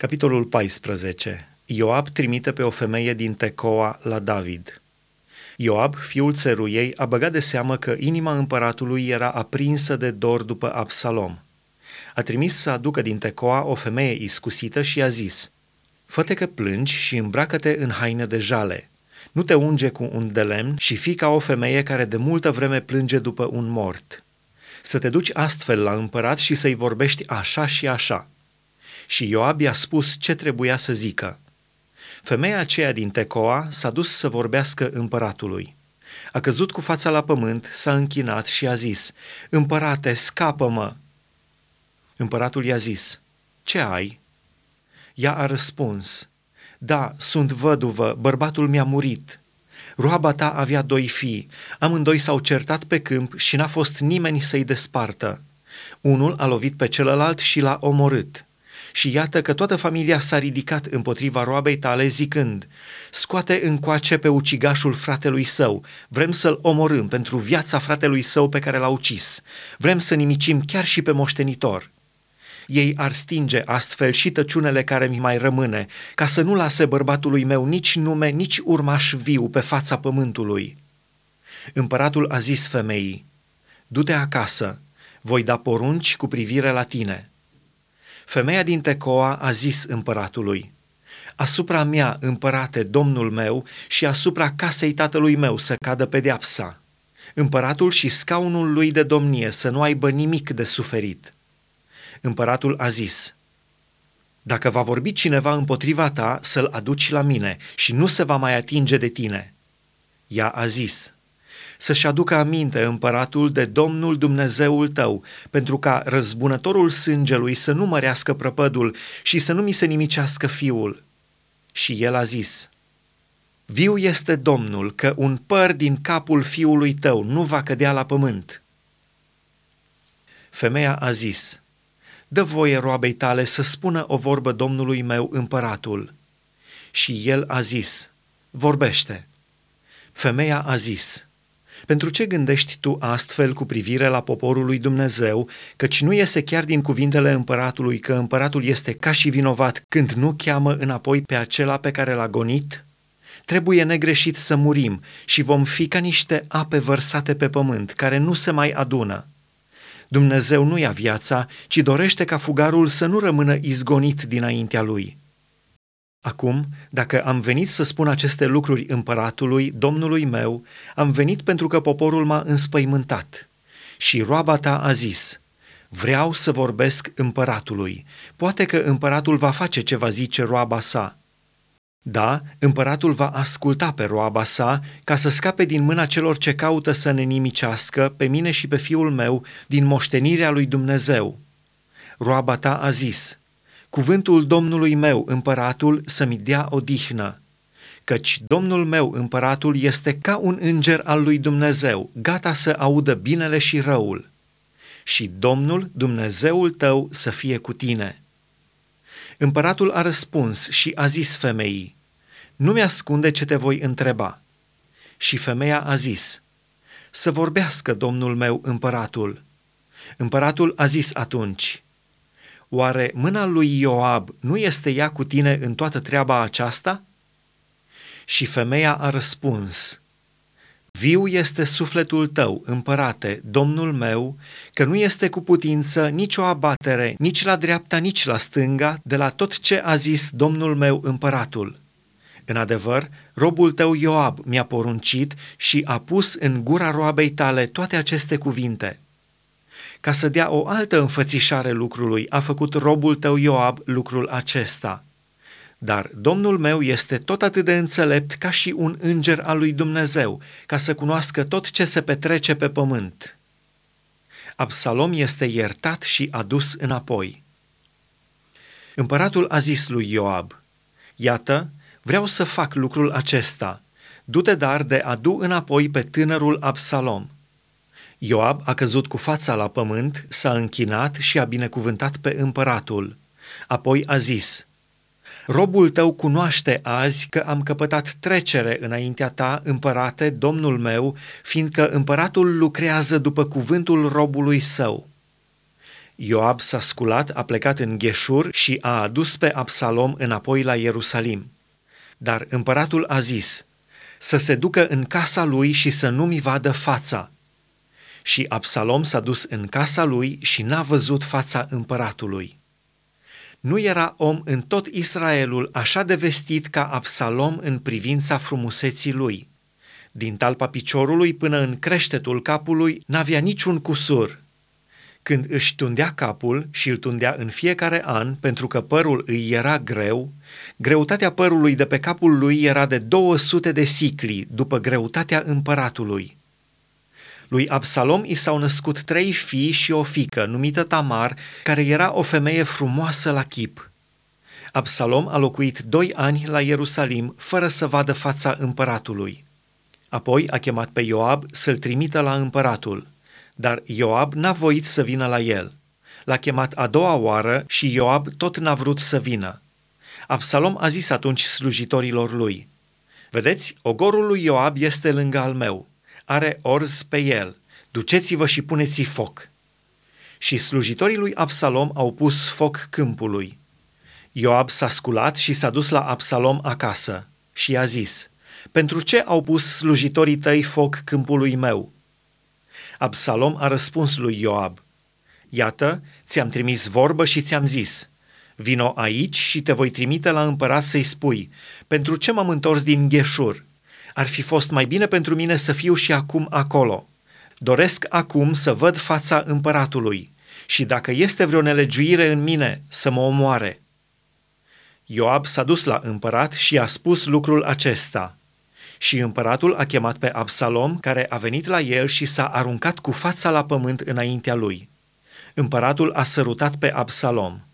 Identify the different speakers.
Speaker 1: Capitolul 14. Ioab trimite pe o femeie din Tecoa la David. Ioab, fiul țeruiei, a băgat de seamă că inima împăratului era aprinsă de dor după Absalom. A trimis să aducă din Tecoa o femeie iscusită și a zis, Fă-te că plângi și îmbracă-te în haine de jale. Nu te unge cu un de lemn și fii ca o femeie care de multă vreme plânge după un mort. Să te duci astfel la împărat și să-i vorbești așa și așa – și Ioab i-a spus ce trebuia să zică. Femeia aceea din Tecoa s-a dus să vorbească împăratului. A căzut cu fața la pământ, s-a închinat și a zis, Împărate, scapă-mă! Împăratul i-a zis, Ce ai? Ea a răspuns, Da, sunt văduvă, bărbatul mi-a murit. Roaba ta avea doi fii, amândoi s-au certat pe câmp și n-a fost nimeni să-i despartă. Unul a lovit pe celălalt și l-a omorât. Și iată că toată familia s-a ridicat împotriva roabei tale zicând, scoate încoace pe ucigașul fratelui său, vrem să-l omorâm pentru viața fratelui său pe care l-a ucis, vrem să nimicim chiar și pe moștenitor. Ei ar stinge astfel și tăciunele care mi mai rămâne, ca să nu lase bărbatului meu nici nume, nici urmaș viu pe fața pământului. Împăratul a zis femeii, du-te acasă, voi da porunci cu privire la tine.” Femeia din Tecoa a zis împăratului, Asupra mea, împărate, domnul meu, și asupra casei tatălui meu să cadă pedeapsa. Împăratul și scaunul lui de domnie să nu aibă nimic de suferit. Împăratul a zis, Dacă va vorbi cineva împotriva ta, să-l aduci la mine și nu se va mai atinge de tine. Ea a zis, să-și aducă aminte împăratul de Domnul Dumnezeul tău, pentru ca răzbunătorul sângelui să nu mărească prăpădul și să nu mi se nimicească fiul. Și el a zis, Viu este Domnul că un păr din capul fiului tău nu va cădea la pământ. Femeia a zis, Dă voie roabei tale să spună o vorbă Domnului meu împăratul. Și el a zis, Vorbește. Femeia a zis, pentru ce gândești tu astfel cu privire la poporul lui Dumnezeu, căci nu iese chiar din cuvintele împăratului că împăratul este ca și vinovat când nu cheamă înapoi pe acela pe care l-a gonit? Trebuie negreșit să murim și vom fi ca niște ape vărsate pe pământ, care nu se mai adună. Dumnezeu nu ia viața, ci dorește ca fugarul să nu rămână izgonit dinaintea lui. Acum, dacă am venit să spun aceste lucruri împăratului, domnului meu, am venit pentru că poporul m-a înspăimântat. Și roaba ta a zis, vreau să vorbesc împăratului. Poate că împăratul va face ce va zice roaba sa. Da, împăratul va asculta pe roaba sa ca să scape din mâna celor ce caută să ne nimicească pe mine și pe fiul meu din moștenirea lui Dumnezeu. Roaba ta a zis, cuvântul Domnului meu, împăratul, să-mi dea odihnă, căci Domnul meu, împăratul, este ca un înger al lui Dumnezeu, gata să audă binele și răul. Și Domnul, Dumnezeul tău, să fie cu tine. Împăratul a răspuns și a zis femeii, Nu mi-ascunde ce te voi întreba. Și femeia a zis, Să vorbească Domnul meu împăratul. Împăratul a zis atunci, Oare mâna lui Ioab nu este ea cu tine în toată treaba aceasta? Și femeia a răspuns, Viu este sufletul tău, împărate, domnul meu, că nu este cu putință nicio abatere, nici la dreapta, nici la stânga, de la tot ce a zis domnul meu împăratul. În adevăr, robul tău Ioab mi-a poruncit și a pus în gura roabei tale toate aceste cuvinte – ca să dea o altă înfățișare lucrului, a făcut robul tău Ioab lucrul acesta. Dar Domnul meu este tot atât de înțelept ca și un înger al lui Dumnezeu, ca să cunoască tot ce se petrece pe pământ. Absalom este iertat și adus înapoi. Împăratul a zis lui Ioab, Iată, vreau să fac lucrul acesta, du-te dar de adu înapoi pe tânărul Absalom – Ioab a căzut cu fața la pământ, s-a închinat și a binecuvântat pe împăratul. Apoi a zis, Robul tău cunoaște azi că am căpătat trecere înaintea ta, împărate, domnul meu, fiindcă împăratul lucrează după cuvântul robului său. Ioab s-a sculat, a plecat în Gheșur și a adus pe Absalom înapoi la Ierusalim. Dar împăratul a zis, să se ducă în casa lui și să nu-mi vadă fața. Și Absalom s-a dus în casa lui și n-a văzut fața împăratului. Nu era om în tot Israelul așa de vestit ca Absalom în privința frumuseții lui. Din talpa piciorului până în creștetul capului n-avea niciun cusur. Când își tundea capul și îl tundea în fiecare an pentru că părul îi era greu, greutatea părului de pe capul lui era de 200 de sicli după greutatea împăratului. Lui Absalom i s-au născut trei fii și o fică, numită Tamar, care era o femeie frumoasă la chip. Absalom a locuit doi ani la Ierusalim, fără să vadă fața împăratului. Apoi a chemat pe Ioab să-l trimită la împăratul, dar Ioab n-a voit să vină la el. L-a chemat a doua oară și Ioab tot n-a vrut să vină. Absalom a zis atunci slujitorilor lui, Vedeți, ogorul lui Ioab este lângă al meu are orz pe el, duceți-vă și puneți foc. Și slujitorii lui Absalom au pus foc câmpului. Ioab s-a sculat și s-a dus la Absalom acasă și i-a zis, Pentru ce au pus slujitorii tăi foc câmpului meu? Absalom a răspuns lui Ioab, Iată, ți-am trimis vorbă și ți-am zis, vino aici și te voi trimite la împărat să-i spui, pentru ce m-am întors din Gheșur? Ar fi fost mai bine pentru mine să fiu și acum acolo. Doresc acum să văd fața împăratului și dacă este vreo nelegiuire în mine, să mă omoare. Ioab s-a dus la împărat și a spus lucrul acesta. Și împăratul a chemat pe Absalom, care a venit la el și s-a aruncat cu fața la pământ înaintea lui. Împăratul a sărutat pe Absalom –